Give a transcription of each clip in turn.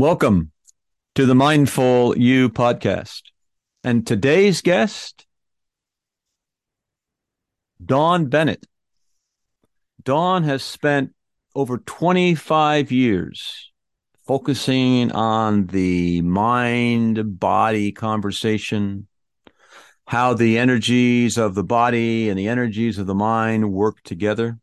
Welcome to the Mindful You podcast. And today's guest, Dawn Bennett. Dawn has spent over 25 years focusing on the mind body conversation, how the energies of the body and the energies of the mind work together.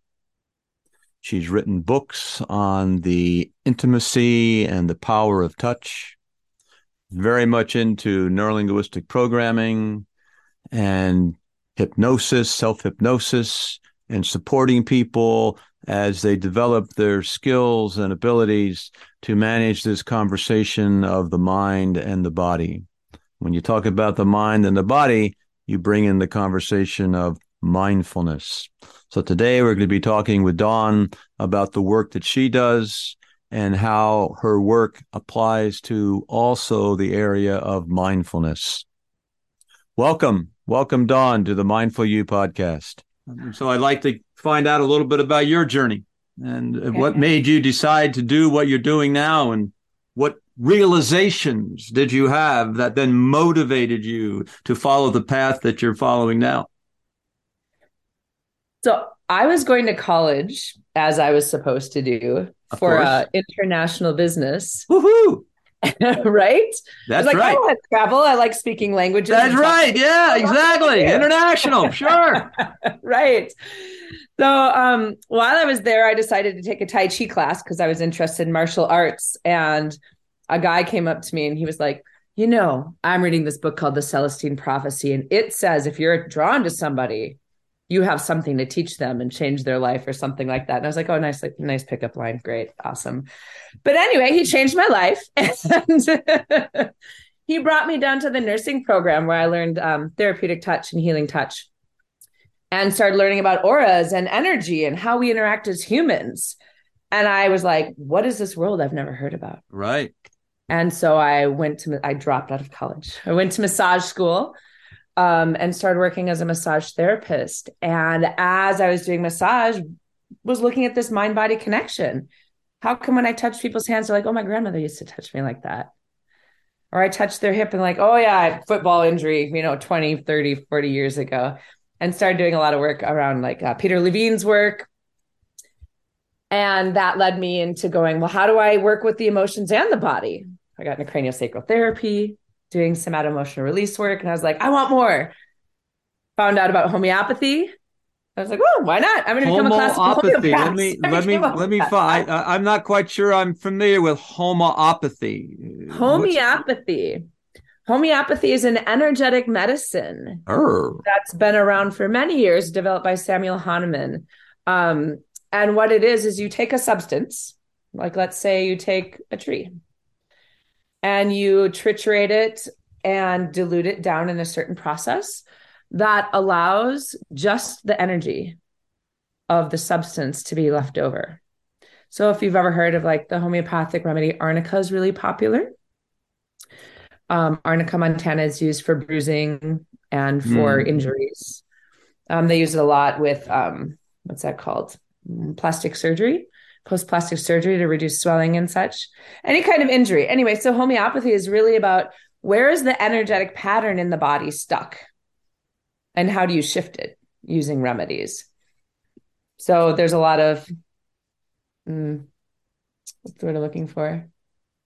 She's written books on the intimacy and the power of touch, very much into neurolinguistic programming and hypnosis, self hypnosis, and supporting people as they develop their skills and abilities to manage this conversation of the mind and the body. When you talk about the mind and the body, you bring in the conversation of mindfulness. So today we're going to be talking with Dawn about the work that she does and how her work applies to also the area of mindfulness. Welcome. Welcome, Dawn, to the Mindful You podcast. So I'd like to find out a little bit about your journey and what made you decide to do what you're doing now and what realizations did you have that then motivated you to follow the path that you're following now? So I was going to college as I was supposed to do of for uh, international business. Woohoo! right? That's like, right. I want to travel. I like speaking languages. That's right. Yeah, exactly. International, sure. right. So um, while I was there, I decided to take a Tai Chi class because I was interested in martial arts. And a guy came up to me and he was like, You know, I'm reading this book called The Celestine Prophecy, and it says if you're drawn to somebody, you have something to teach them and change their life or something like that. And I was like, oh, nice, like, nice pickup line. Great. Awesome. But anyway, he changed my life. And he brought me down to the nursing program where I learned um, therapeutic touch and healing touch and started learning about auras and energy and how we interact as humans. And I was like, what is this world I've never heard about? Right. And so I went to, I dropped out of college. I went to massage school um, and started working as a massage therapist. And as I was doing massage, was looking at this mind body connection. How come when I touch people's hands, they're like, oh, my grandmother used to touch me like that? Or I touch their hip and like, oh, yeah, football injury, you know, 20, 30, 40 years ago. And started doing a lot of work around like uh, Peter Levine's work. And that led me into going, well, how do I work with the emotions and the body? I got into craniosacral therapy, doing somatic emotional release work. And I was like, I want more. Found out about homeopathy. I was like, oh, why not? I'm going to become a classical homeopath." Let me let me let me find. I'm not quite sure. I'm familiar with homeopathy. Homeopathy. What's... Homeopathy is an energetic medicine oh. that's been around for many years, developed by Samuel Hahnemann. Um, and what it is is you take a substance, like let's say you take a tree, and you triturate it and dilute it down in a certain process that allows just the energy of the substance to be left over. So if you've ever heard of like the homeopathic remedy, arnica is really popular. Um, arnica montana is used for bruising and for mm. injuries. Um, they use it a lot with um, what's that called? Plastic surgery post plastic surgery to reduce swelling and such, any kind of injury. Anyway, so homeopathy is really about where is the energetic pattern in the body stuck and how do you shift it using remedies. So there's a lot of, mm, what's the word I'm looking for?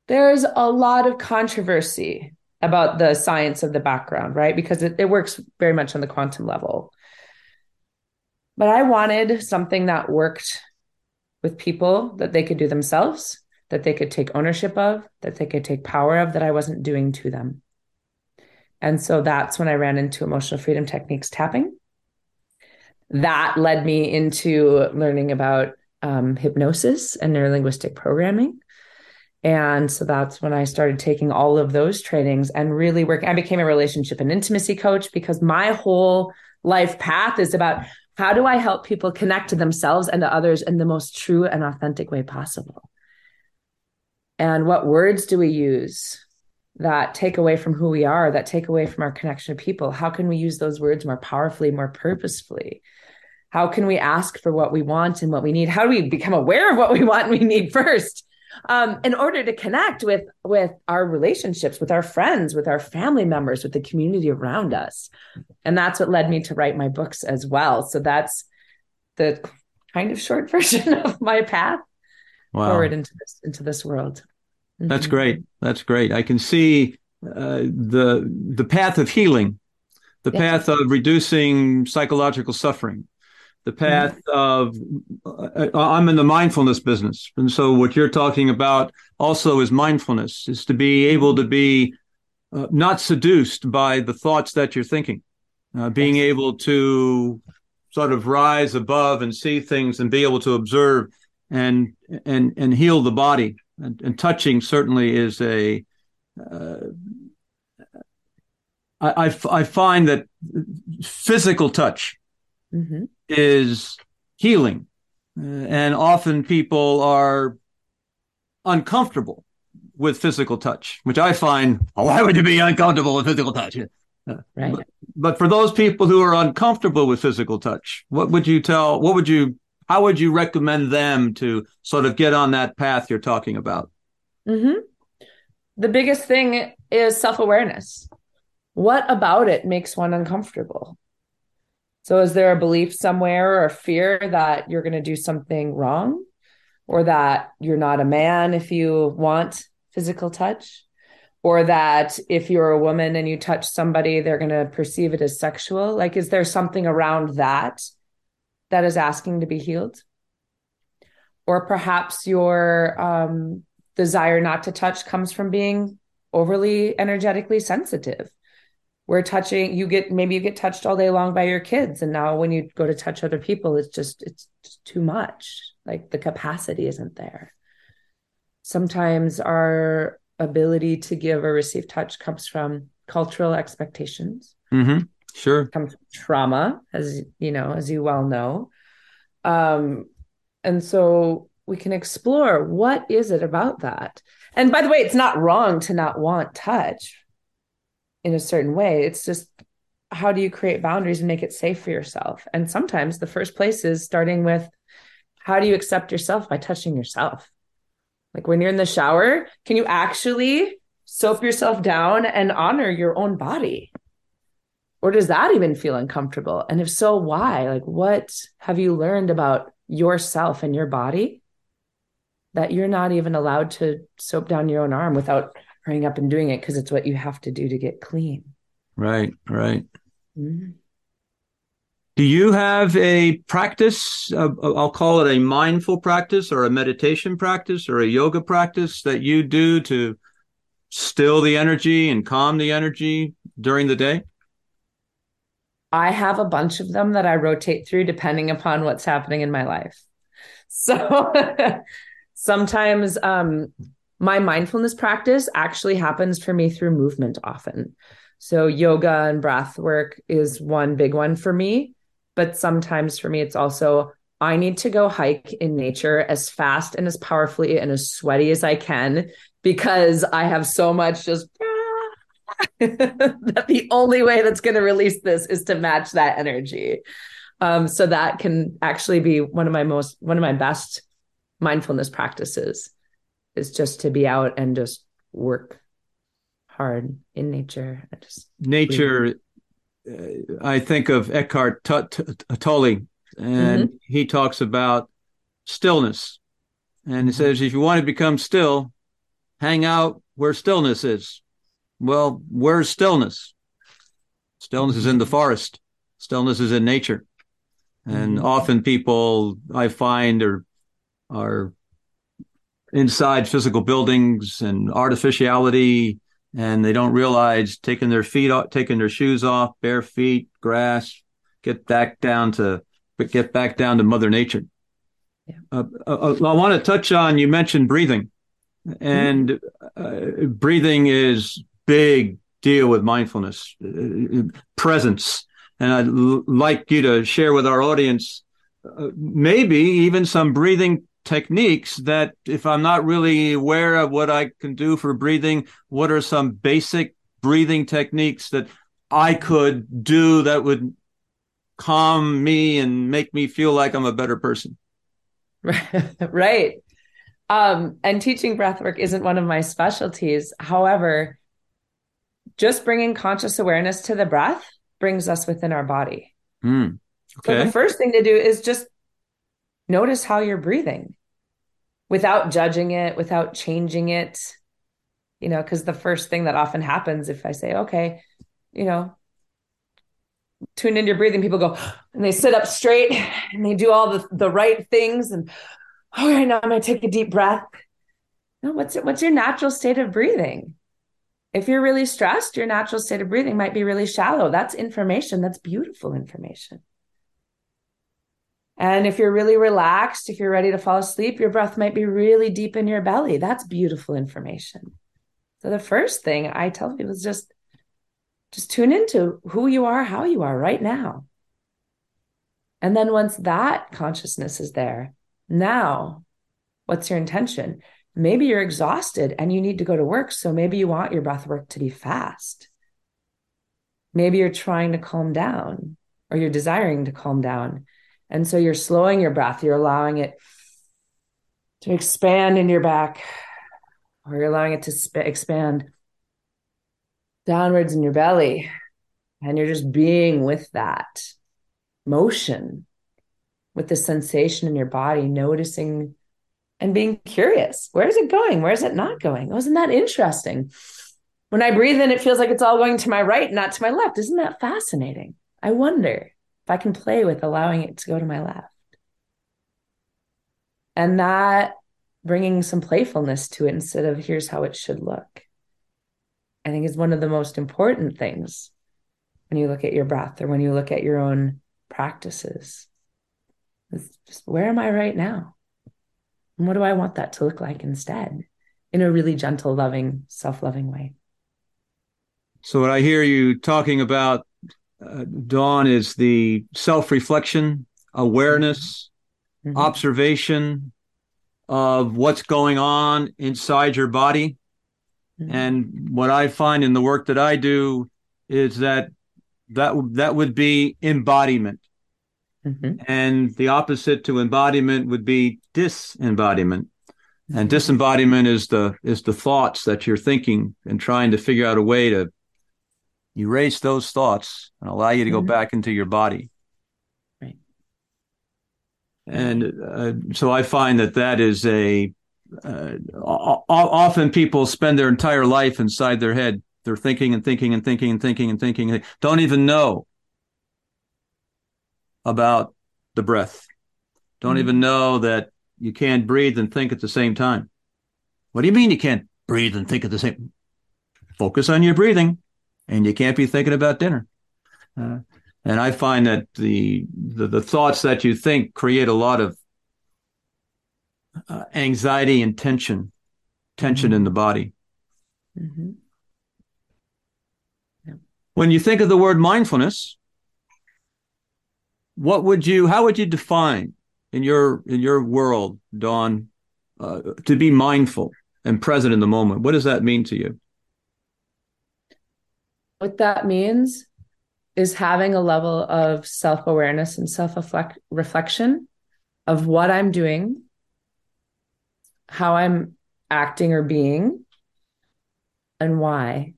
There's a lot of controversy about the science of the background, right? Because it, it works very much on the quantum level. But I wanted something that worked with people that they could do themselves, that they could take ownership of, that they could take power of, that I wasn't doing to them. And so that's when I ran into emotional freedom techniques tapping. That led me into learning about um, hypnosis and neurolinguistic programming. And so that's when I started taking all of those trainings and really working. I became a relationship and intimacy coach because my whole life path is about how do I help people connect to themselves and to others in the most true and authentic way possible? And what words do we use that take away from who we are, that take away from our connection to people? How can we use those words more powerfully, more purposefully? How can we ask for what we want and what we need? How do we become aware of what we want and we need first? Um, in order to connect with with our relationships with our friends with our family members with the community around us and that's what led me to write my books as well so that's the kind of short version of my path wow. forward into this into this world. Mm-hmm. That's great. That's great. I can see uh, the the path of healing, the path of reducing psychological suffering, the path of uh, I'm in the mindfulness business, and so what you're talking about also is mindfulness, is to be able to be uh, not seduced by the thoughts that you're thinking, uh, being able to sort of rise above and see things and be able to observe and and and heal the body. And, and touching certainly is a uh, I, I, I find that physical touch mm-hmm. is healing uh, and often people are uncomfortable with physical touch which i find oh, why would you be uncomfortable with physical touch right. But, but for those people who are uncomfortable with physical touch, what would you tell? What would you? How would you recommend them to sort of get on that path you're talking about? Mm-hmm. The biggest thing is self awareness. What about it makes one uncomfortable? So, is there a belief somewhere or a fear that you're going to do something wrong, or that you're not a man if you want physical touch? or that if you're a woman and you touch somebody they're going to perceive it as sexual? Like is there something around that that is asking to be healed? Or perhaps your um, desire not to touch comes from being overly energetically sensitive where touching you get maybe you get touched all day long by your kids and now when you go to touch other people it's just it's just too much like the capacity isn't there sometimes our ability to give or receive touch comes from cultural expectations. Mm-hmm. Sure. Comes from trauma, as you know, as you well know. Um, and so we can explore what is it about that. And by the way, it's not wrong to not want touch in a certain way. It's just how do you create boundaries and make it safe for yourself? And sometimes the first place is starting with how do you accept yourself by touching yourself? Like when you're in the shower, can you actually soap yourself down and honor your own body? Or does that even feel uncomfortable? And if so, why? Like, what have you learned about yourself and your body that you're not even allowed to soap down your own arm without hurrying up and doing it because it's what you have to do to get clean? Right, right. Mm-hmm. Do you have a practice? Uh, I'll call it a mindful practice or a meditation practice or a yoga practice that you do to still the energy and calm the energy during the day? I have a bunch of them that I rotate through depending upon what's happening in my life. So sometimes um, my mindfulness practice actually happens for me through movement often. So yoga and breath work is one big one for me. But sometimes for me, it's also I need to go hike in nature as fast and as powerfully and as sweaty as I can because I have so much just that the only way that's going to release this is to match that energy. Um, so that can actually be one of my most one of my best mindfulness practices is just to be out and just work hard in nature. I Just nature I think of Eckhart Tolle, and mm-hmm. he talks about stillness. And he says, if you want to become still, hang out where stillness is. Well, where's stillness? Stillness is in the forest. Stillness is in nature. And mm-hmm. often people I find are, are inside physical buildings and artificiality and they don't realize taking their feet off, taking their shoes off, bare feet, grass, get back down to but get back down to Mother Nature. Yeah. Uh, uh, uh I want to touch on you mentioned breathing, and uh, breathing is big deal with mindfulness, uh, presence, and I'd l- like you to share with our audience uh, maybe even some breathing techniques that if I'm not really aware of what I can do for breathing, what are some basic breathing techniques that I could do that would calm me and make me feel like I'm a better person? right. Um, and teaching breathwork isn't one of my specialties. However, just bringing conscious awareness to the breath brings us within our body. Mm, okay. So the first thing to do is just notice how you're breathing without judging it, without changing it. You know, because the first thing that often happens if I say, okay, you know, tune into your breathing, people go and they sit up straight and they do all the, the right things. And all right, now I'm going to take a deep breath. No, what's what's your natural state of breathing? If you're really stressed, your natural state of breathing might be really shallow. That's information. That's beautiful information. And if you're really relaxed, if you're ready to fall asleep, your breath might be really deep in your belly. That's beautiful information. So the first thing I tell people is just just tune into who you are, how you are right now. And then once that consciousness is there, now what's your intention? Maybe you're exhausted and you need to go to work. So maybe you want your breath work to be fast. Maybe you're trying to calm down or you're desiring to calm down. And so you're slowing your breath, you're allowing it to expand in your back, or you're allowing it to sp- expand downwards in your belly. And you're just being with that motion, with the sensation in your body, noticing and being curious. Where is it going? Where is it not going? Wasn't that interesting? When I breathe in, it feels like it's all going to my right, not to my left. Isn't that fascinating? I wonder. I can play with allowing it to go to my left. And that bringing some playfulness to it instead of here's how it should look, I think is one of the most important things when you look at your breath or when you look at your own practices. It's just where am I right now? And what do I want that to look like instead in a really gentle, loving, self loving way? So, what I hear you talking about uh, Dawn is the self reflection, awareness, mm-hmm. observation of what's going on inside your body. Mm-hmm. And what I find in the work that I do is that that that would be embodiment. Mm-hmm. And the opposite to embodiment would be disembodiment. And mm-hmm. disembodiment is the is the thoughts that you're thinking and trying to figure out a way to erase those thoughts and allow you to go mm-hmm. back into your body. Right. And uh, so I find that that is a uh, often people spend their entire life inside their head. They're thinking and thinking and thinking and thinking and thinking. Don't even know about the breath. Don't mm-hmm. even know that you can't breathe and think at the same time. What do you mean you can't breathe and think at the same? Focus on your breathing and you can't be thinking about dinner. Uh, and I find that the, the, the thoughts that you think create a lot of uh, anxiety and tension, tension mm-hmm. in the body. Mm-hmm. Yeah. When you think of the word mindfulness, what would you? How would you define in your in your world, Dawn, uh, to be mindful and present in the moment? What does that mean to you? What that means is having a level of self awareness and self reflection of what I'm doing, how I'm acting or being, and why.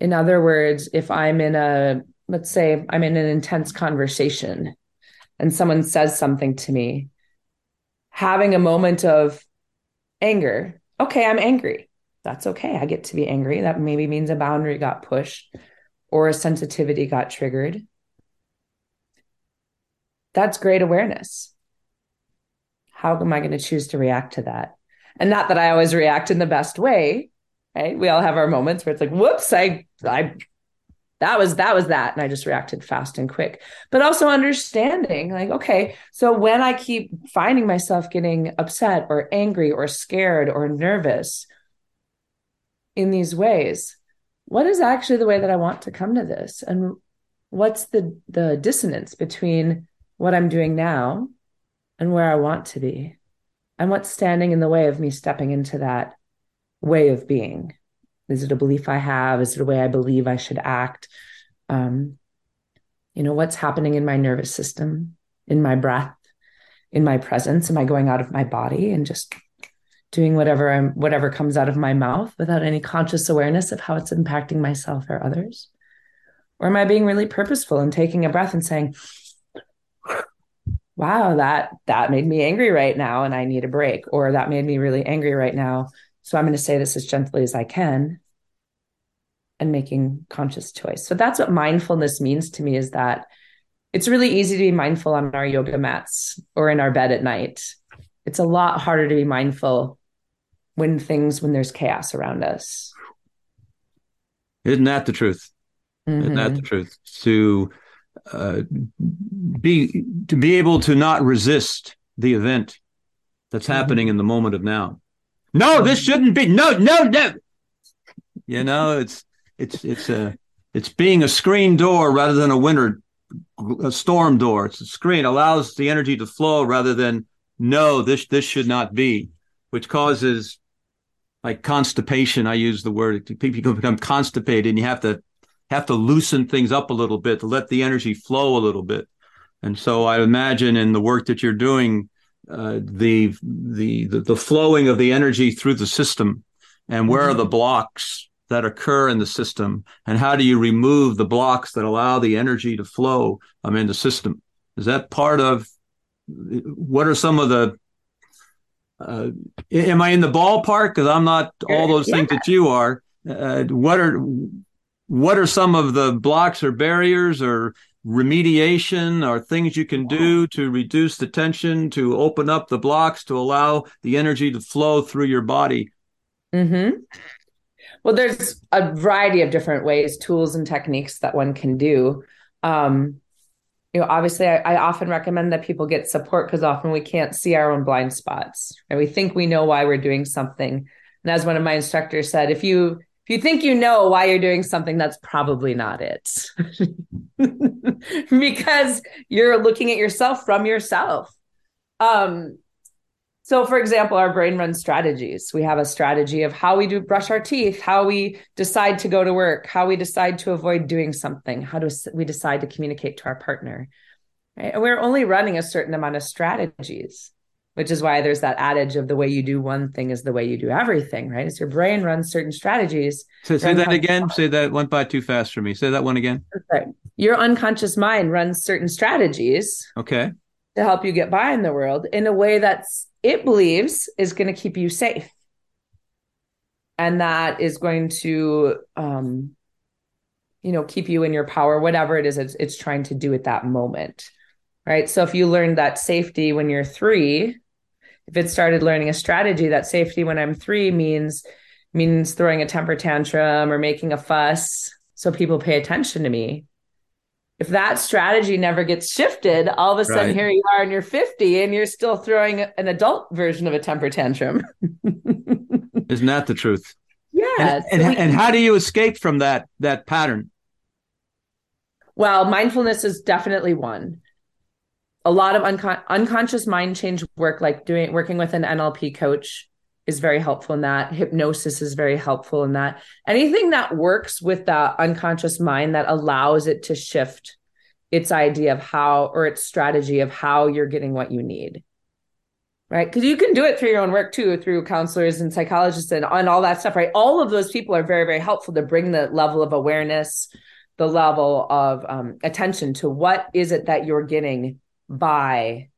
In other words, if I'm in a, let's say I'm in an intense conversation and someone says something to me, having a moment of anger, okay, I'm angry that's okay. I get to be angry. That maybe means a boundary got pushed or a sensitivity got triggered. That's great awareness. How am I going to choose to react to that? And not that I always react in the best way, right? We all have our moments where it's like, whoops, I, I, that was, that was that. And I just reacted fast and quick, but also understanding like, okay, so when I keep finding myself getting upset or angry or scared or nervous, in these ways what is actually the way that i want to come to this and what's the the dissonance between what i'm doing now and where I want to be and what's standing in the way of me stepping into that way of being. Is it a belief I have? Is it a way I believe I should act? Um, you know, what's happening in my nervous system, in my breath, in my presence? Am I going out of my body and just doing whatever I'm whatever comes out of my mouth without any conscious awareness of how it's impacting myself or others? Or am I being really purposeful and taking a breath and saying, wow, that that made me angry right now and I need a break, or that made me really angry right now. So I'm going to say this as gently as I can and making conscious choice. So that's what mindfulness means to me is that it's really easy to be mindful on our yoga mats or in our bed at night. It's a lot harder to be mindful when things when there's chaos around us. Isn't that the truth? Mm-hmm. Isn't that the mm-hmm. truth? To uh, be to be able to not resist the event that's mm-hmm. happening in the moment of now. No, this shouldn't be. No, no, no. You know, it's it's it's a it's being a screen door rather than a winter a storm door. It's a screen allows the energy to flow rather than no, this this should not be, which causes like constipation. I use the word people become constipated, and you have to have to loosen things up a little bit to let the energy flow a little bit. And so I imagine in the work that you're doing, uh, the, the, the flowing of the energy through the system, and where mm-hmm. are the blocks that occur in the system, and how do you remove the blocks that allow the energy to flow um, in the system? Is that part of what are some of the uh, am I in the ballpark? Because I'm not all those yeah. things that you are. Uh, what are what are some of the blocks or barriers or remediation or things you can do to reduce the tension, to open up the blocks, to allow the energy to flow through your body? Mm-hmm. Well, there's a variety of different ways, tools, and techniques that one can do. Um, you know, obviously, I, I often recommend that people get support because often we can't see our own blind spots, and we think we know why we're doing something. And as one of my instructors said, if you if you think you know why you're doing something, that's probably not it. because you're looking at yourself from yourself. Um, so, for example, our brain runs strategies. We have a strategy of how we do brush our teeth, how we decide to go to work, how we decide to avoid doing something, how do we decide to communicate to our partner. Right? And we're only running a certain amount of strategies which is why there's that adage of the way you do one thing is the way you do everything, right? As your brain runs certain strategies. So say that again. Say that went by too fast for me. Say that one again. Right. Your unconscious mind runs certain strategies. Okay. To help you get by in the world in a way that's it believes is going to keep you safe. And that is going to um, you know, keep you in your power, whatever it is it's, it's trying to do at that moment right? So if you learned that safety when you're three, if it started learning a strategy that safety when I'm three means means throwing a temper tantrum or making a fuss so people pay attention to me. If that strategy never gets shifted, all of a sudden right. here you are and you're 50 and you're still throwing an adult version of a temper tantrum. Isn't that the truth? Yes. And, and, and how do you escape from that that pattern? Well, mindfulness is definitely one a lot of uncon- unconscious mind change work like doing working with an NLP coach is very helpful in that. Hypnosis is very helpful in that. Anything that works with that unconscious mind that allows it to shift its idea of how or its strategy of how you're getting what you need right? Because you can do it through your own work too through counselors and psychologists and, and all that stuff right? All of those people are very very helpful to bring the level of awareness the level of um, attention to what is it that you're getting by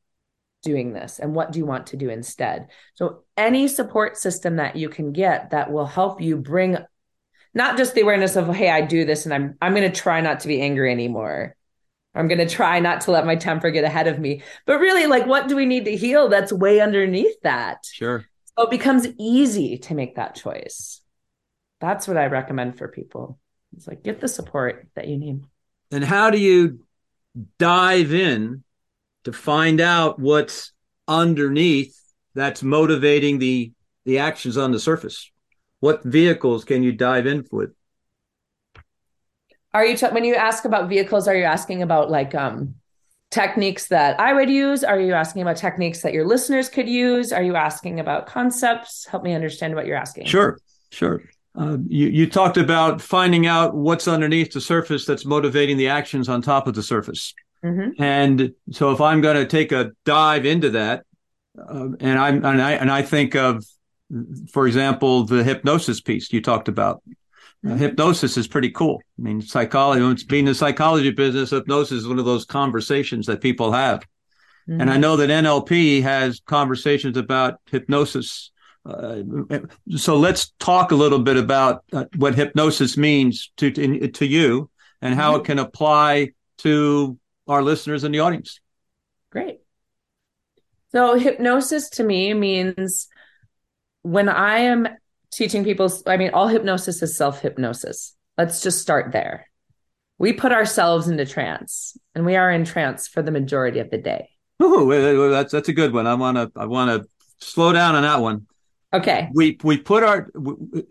doing this and what do you want to do instead? So any support system that you can get that will help you bring not just the awareness of hey i do this and i'm i'm going to try not to be angry anymore. I'm going to try not to let my temper get ahead of me. But really like what do we need to heal that's way underneath that? Sure. So it becomes easy to make that choice. That's what i recommend for people. It's like get the support that you need. And how do you dive in to find out what's underneath that's motivating the the actions on the surface. What vehicles can you dive in with? Are you t- when you ask about vehicles? Are you asking about like um techniques that I would use? Are you asking about techniques that your listeners could use? Are you asking about concepts? Help me understand what you're asking. Sure, sure. Uh, you, you talked about finding out what's underneath the surface that's motivating the actions on top of the surface. Mm-hmm. And so if I'm going to take a dive into that, uh, and I'm and I and I think of, for example, the hypnosis piece you talked about. Uh, hypnosis is pretty cool. I mean, psychology, it's being in the psychology business, hypnosis is one of those conversations that people have. Mm-hmm. And I know that NLP has conversations about hypnosis. Uh, so let's talk a little bit about uh, what hypnosis means to, to, to you and how mm-hmm. it can apply to our listeners in the audience. Great. So hypnosis to me means when I am teaching people, I mean, all hypnosis is self hypnosis. Let's just start there. We put ourselves into trance and we are in trance for the majority of the day. Ooh, that's that's a good one. I want to I want to slow down on that one. Okay. We we put our we,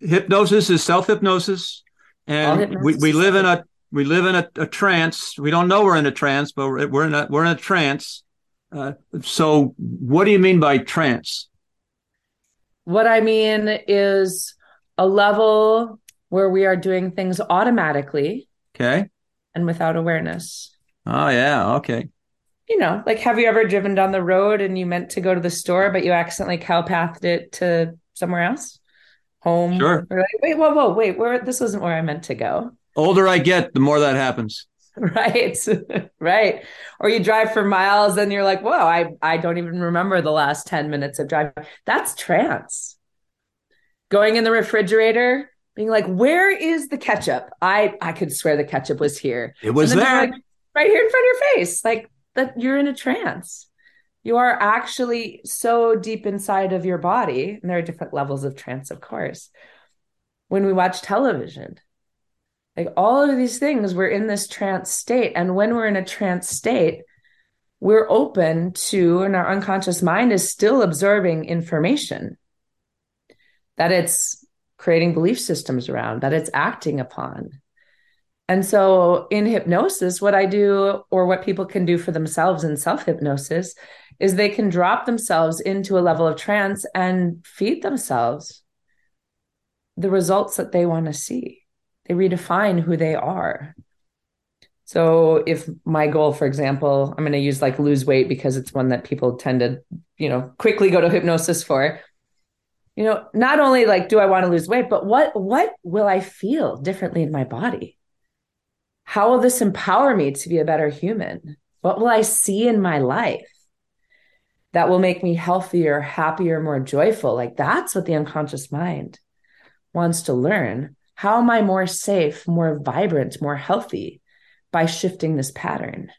hypnosis is self hypnosis, and we, we live in a we live in a, a, trance. We don't know we're in a trance, but we're, we're in a we're in a trance. Uh, so, what do you mean by trance? What I mean is a level where we are doing things automatically. Okay. And without awareness. Oh, yeah. Okay. You know, like have you ever driven down the road and you meant to go to the store, but you accidentally cowpathed it to somewhere else? Home. Sure. Like, wait, whoa, whoa, wait, where this wasn't where I meant to go. Older I get, the more that happens. Right. right. Or you drive for miles and you're like, whoa, I, I don't even remember the last 10 minutes of driving. That's trance. Going in the refrigerator, being like, where is the ketchup? I I could swear the ketchup was here. It was there. Like, right here in front of your face. Like that you're in a trance. You are actually so deep inside of your body. And there are different levels of trance, of course. When we watch television, like all of these things, we're in this trance state. And when we're in a trance state, we're open to, and our unconscious mind is still absorbing information that it's creating belief systems around, that it's acting upon. And so in hypnosis, what I do, or what people can do for themselves in self hypnosis, is they can drop themselves into a level of trance and feed themselves the results that they want to see they redefine who they are. So if my goal, for example, I'm going to use like lose weight because it's one that people tend to, you know, quickly go to hypnosis for. You know, not only like do I want to lose weight, but what what will I feel differently in my body? How will this empower me to be a better human? What will I see in my life that will make me healthier, happier, more joyful? Like that's what the unconscious mind wants to learn how am I more safe, more vibrant, more healthy by shifting this pattern?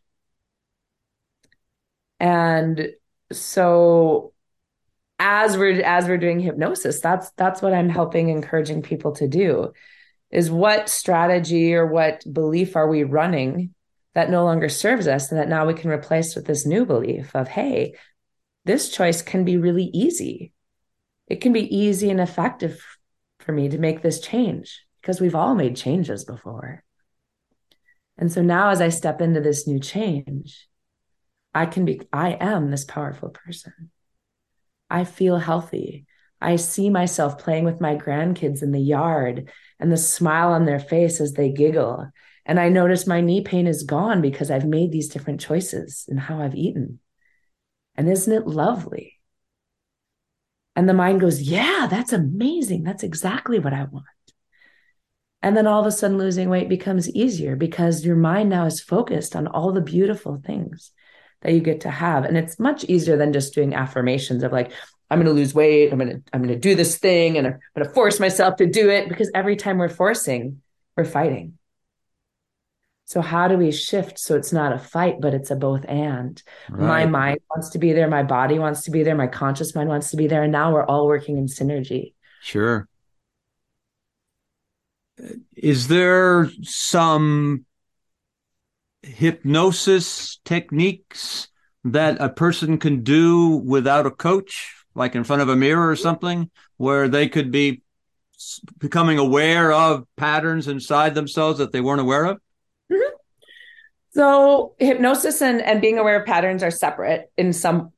And so as we're as we're doing hypnosis, that's that's what I'm helping encouraging people to do is what strategy or what belief are we running that no longer serves us and that now we can replace with this new belief of hey this choice can be really easy it can be easy and effective for me to make this change because we've all made changes before. And so now, as I step into this new change, I can be, I am this powerful person. I feel healthy. I see myself playing with my grandkids in the yard and the smile on their face as they giggle. And I notice my knee pain is gone because I've made these different choices in how I've eaten. And isn't it lovely? And the mind goes, Yeah, that's amazing. That's exactly what I want. And then all of a sudden, losing weight becomes easier because your mind now is focused on all the beautiful things that you get to have. And it's much easier than just doing affirmations of like, I'm going to lose weight. I'm going to, I'm going to do this thing and I'm going to force myself to do it because every time we're forcing, we're fighting. So how do we shift so it's not a fight, but it's a both and? Right. My mind wants to be there, my body wants to be there, my conscious mind wants to be there, and now we're all working in synergy. Sure is there some hypnosis techniques that a person can do without a coach, like in front of a mirror or something, where they could be becoming aware of patterns inside themselves that they weren't aware of? Mm-hmm. So hypnosis and, and being aware of patterns are separate in some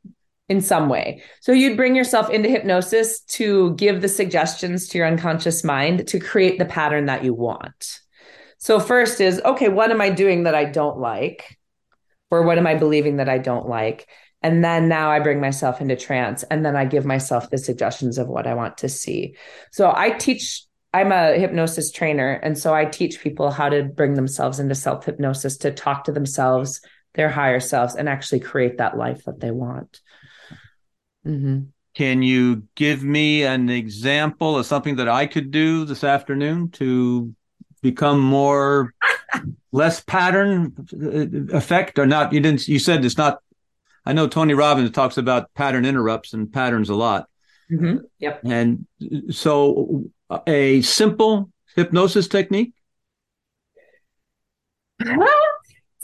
in some way. So you'd bring yourself into hypnosis to give the suggestions to your unconscious mind to create the pattern that you want. So first is okay, what am I doing that I don't like? Or what am I believing that I don't like? And then now I bring myself into trance and then I give myself the suggestions of what I want to see. So I teach I'm a hypnosis trainer. And so I teach people how to bring themselves into self hypnosis to talk to themselves, their higher selves, and actually create that life that they want. Mm-hmm. Can you give me an example of something that I could do this afternoon to become more less pattern uh, effect or not? You didn't, you said it's not. I know Tony Robbins talks about pattern interrupts and patterns a lot. Mm-hmm. Yep. And so a simple hypnosis technique?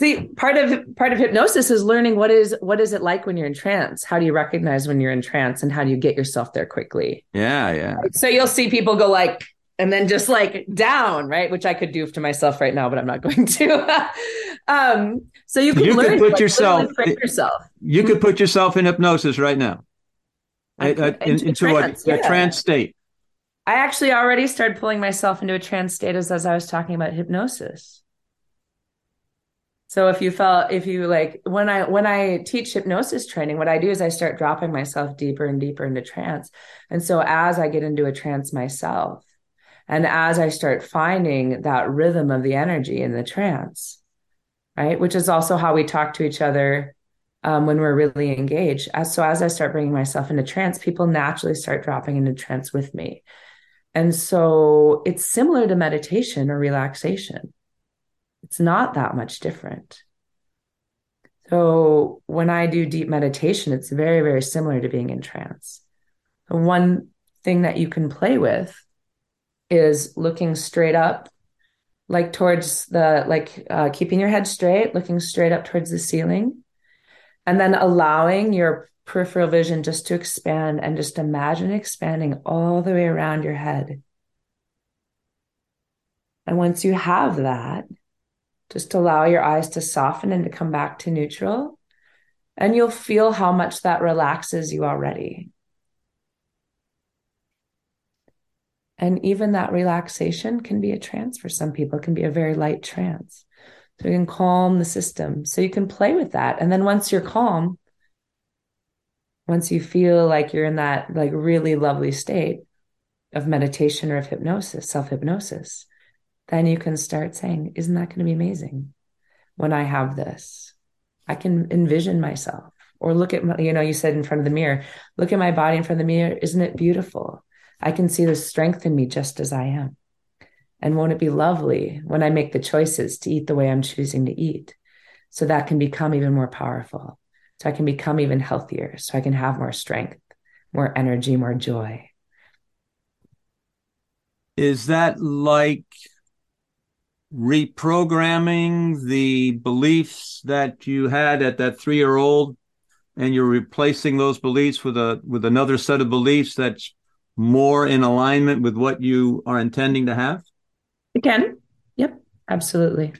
See, part of part of hypnosis is learning what is what is it like when you're in trance? How do you recognize when you're in trance and how do you get yourself there quickly? Yeah, yeah. So you'll see people go like and then just like down, right? Which I could do to myself right now, but I'm not going to. um, so you can you learn could put yourself, yourself. You could put yourself in hypnosis right now, into, into, into trance, a, yeah. a trance state. I actually already started pulling myself into a trance state as, as I was talking about hypnosis. So if you felt if you like when I when I teach hypnosis training, what I do is I start dropping myself deeper and deeper into trance. And so as I get into a trance myself, and as I start finding that rhythm of the energy in the trance, right, which is also how we talk to each other um, when we're really engaged. As, so as I start bringing myself into trance, people naturally start dropping into trance with me. And so it's similar to meditation or relaxation. It's not that much different. So when I do deep meditation, it's very, very similar to being in trance. one thing that you can play with is looking straight up, like towards the, like uh, keeping your head straight, looking straight up towards the ceiling, and then allowing your peripheral vision just to expand and just imagine expanding all the way around your head. And once you have that, just allow your eyes to soften and to come back to neutral. And you'll feel how much that relaxes you already. And even that relaxation can be a trance for some people, it can be a very light trance. So you can calm the system. So you can play with that. And then once you're calm, once you feel like you're in that like really lovely state of meditation or of hypnosis, self hypnosis, then you can start saying, Isn't that going to be amazing when I have this? I can envision myself or look at my, you know, you said in front of the mirror, look at my body in front of the mirror. Isn't it beautiful? I can see the strength in me just as I am. And won't it be lovely when I make the choices to eat the way I'm choosing to eat? So that can become even more powerful so I can become even healthier, so I can have more strength, more energy, more joy. Is that like reprogramming the beliefs that you had at that three year old and you're replacing those beliefs with a with another set of beliefs that's more in alignment with what you are intending to have? It can. Yep. Absolutely.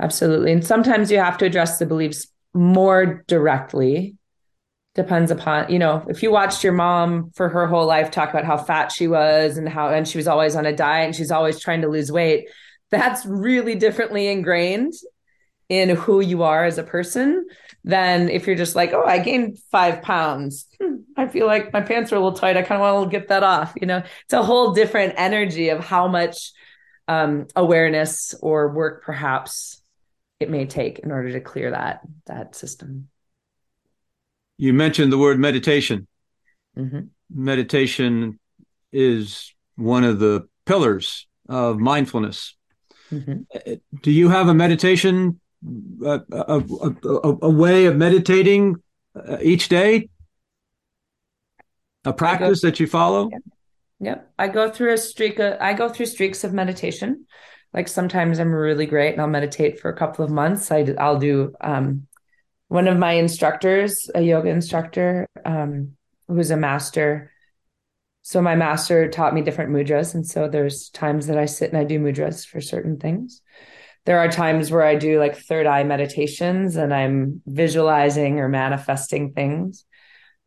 Absolutely. And sometimes you have to address the beliefs more directly depends upon you know if you watched your mom for her whole life talk about how fat she was and how and she was always on a diet and she's always trying to lose weight that's really differently ingrained in who you are as a person than if you're just like oh i gained five pounds. Hmm, i feel like my pants are a little tight. I kind of want to get that off you know? It's a whole different energy of how much um, awareness or work perhaps it may take in order to clear that that system. You mentioned the word meditation. Mm-hmm. Meditation is one of the pillars of mindfulness. Mm-hmm. Do you have a meditation, a, a, a, a way of meditating uh, each day? A practice go, that you follow? Yeah. Yep. I go through a streak of, I go through streaks of meditation like sometimes I'm really great and I'll meditate for a couple of months. I, I'll do um, one of my instructors, a yoga instructor um, who's a master. So my master taught me different mudras. And so there's times that I sit and I do mudras for certain things. there are times where I do like third eye meditations and I'm visualizing or manifesting things.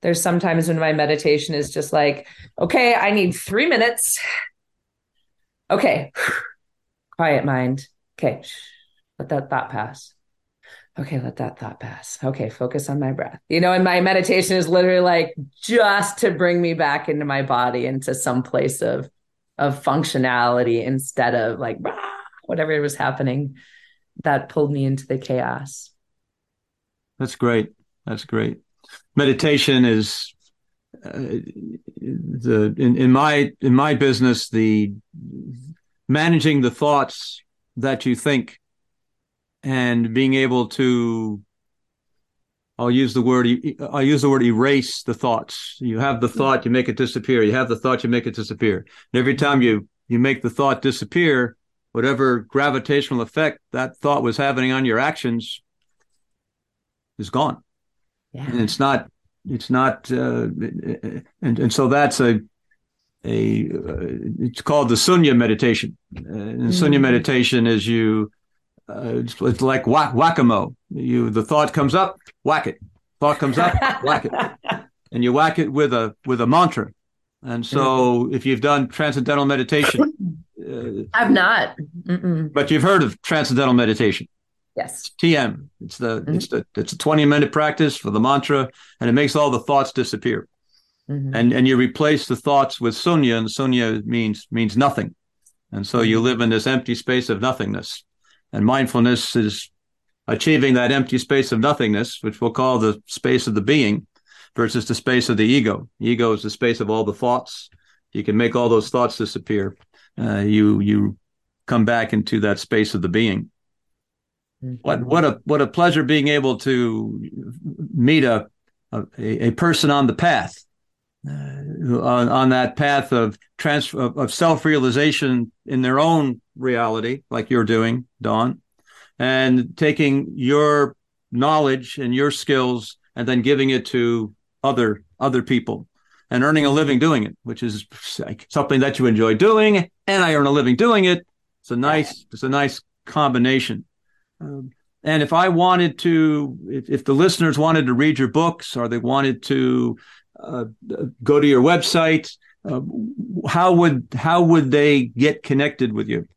There's sometimes when my meditation is just like, okay, I need three minutes. Okay, quiet mind. Okay, let that thought pass. Okay, let that thought pass. Okay, focus on my breath. You know, and my meditation is literally like just to bring me back into my body into some place of of functionality instead of like whatever was happening that pulled me into the chaos. That's great. That's great. Meditation is uh, the in, in my in my business the managing the thoughts that you think and being able to I'll use the word I'll use the word erase the thoughts. You have the thought, you make it disappear. You have the thought, you make it disappear. And every time you you make the thought disappear, whatever gravitational effect that thought was having on your actions is gone. Yeah. And it's not it's not uh, and and so that's a a uh, it's called the sunya meditation. Uh, and mm. sunya meditation is you uh, it's, it's, like whack whack-a-mole. You the thought comes up, whack it. Thought comes up, whack it, and you whack it with a with a mantra. And so, mm. if you've done transcendental meditation, uh, I've not, Mm-mm. but you've heard of transcendental meditation. Yes, it's TM. It's the mm-hmm. it's the it's a twenty minute practice for the mantra, and it makes all the thoughts disappear. Mm-hmm. And and you replace the thoughts with sunya, and sunya means means nothing. And so you mm-hmm. live in this empty space of nothingness. And mindfulness is achieving that empty space of nothingness, which we'll call the space of the being, versus the space of the ego. ego is the space of all the thoughts. You can make all those thoughts disappear. Uh, you you come back into that space of the being. Mm-hmm. What what a what a pleasure being able to meet a a, a person on the path, on, on that path of trans of, of self realization in their own reality, like you're doing, Dawn, and taking your knowledge and your skills and then giving it to other other people and earning a living doing it, which is something that you enjoy doing, and I earn a living doing it. It's a nice it's a nice combination. Um, and if I wanted to, if, if, the listeners wanted to read your books or they wanted to uh, go to your website, uh, how would how would they get connected with you?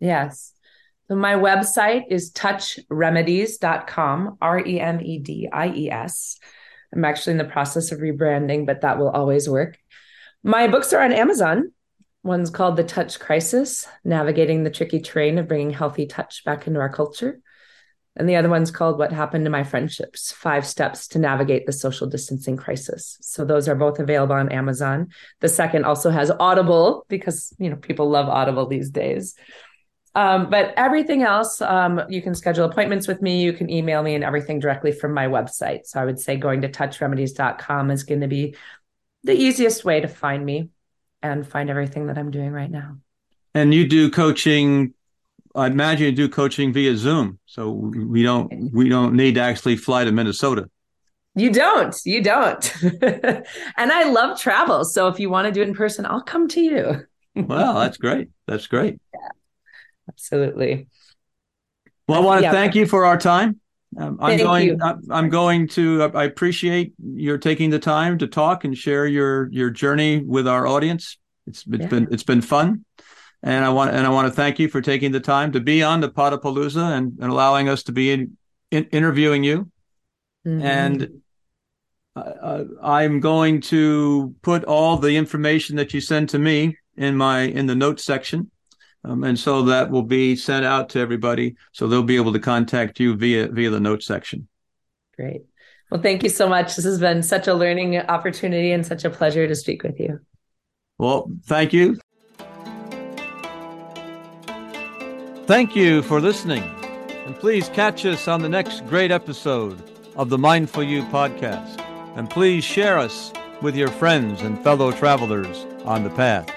Yes. So my website is touchremedies.com, R E M E D I E S. I'm actually in the process of rebranding, but that will always work. My books are on Amazon. One's called The Touch Crisis Navigating the Tricky Terrain of Bringing Healthy Touch Back into Our Culture. And the other one's called What Happened to My Friendships Five Steps to Navigate the Social Distancing Crisis. So those are both available on Amazon. The second also has Audible because, you know, people love Audible these days. Um, but everything else, um, you can schedule appointments with me. You can email me and everything directly from my website. So I would say going to touchremedies.com is going to be the easiest way to find me and find everything that I'm doing right now. And you do coaching I imagine you do coaching via Zoom, so we don't we don't need to actually fly to Minnesota. You don't, you don't. and I love travel, so if you want to do it in person, I'll come to you. well, that's great. That's great. Yeah, absolutely. Well, I want to yeah. thank you for our time. Um, I'm thank going. You. I'm going to. I appreciate your taking the time to talk and share your your journey with our audience. It's it's yeah. been it's been fun. And I want and I want to thank you for taking the time to be on the Podapalooza and, and allowing us to be in, in, interviewing you. Mm-hmm. And uh, I'm going to put all the information that you send to me in my in the notes section, um, and so that will be sent out to everybody, so they'll be able to contact you via via the notes section. Great. Well, thank you so much. This has been such a learning opportunity and such a pleasure to speak with you. Well, thank you. Thank you for listening, and please catch us on the next great episode of the Mindful You podcast. And please share us with your friends and fellow travelers on the path.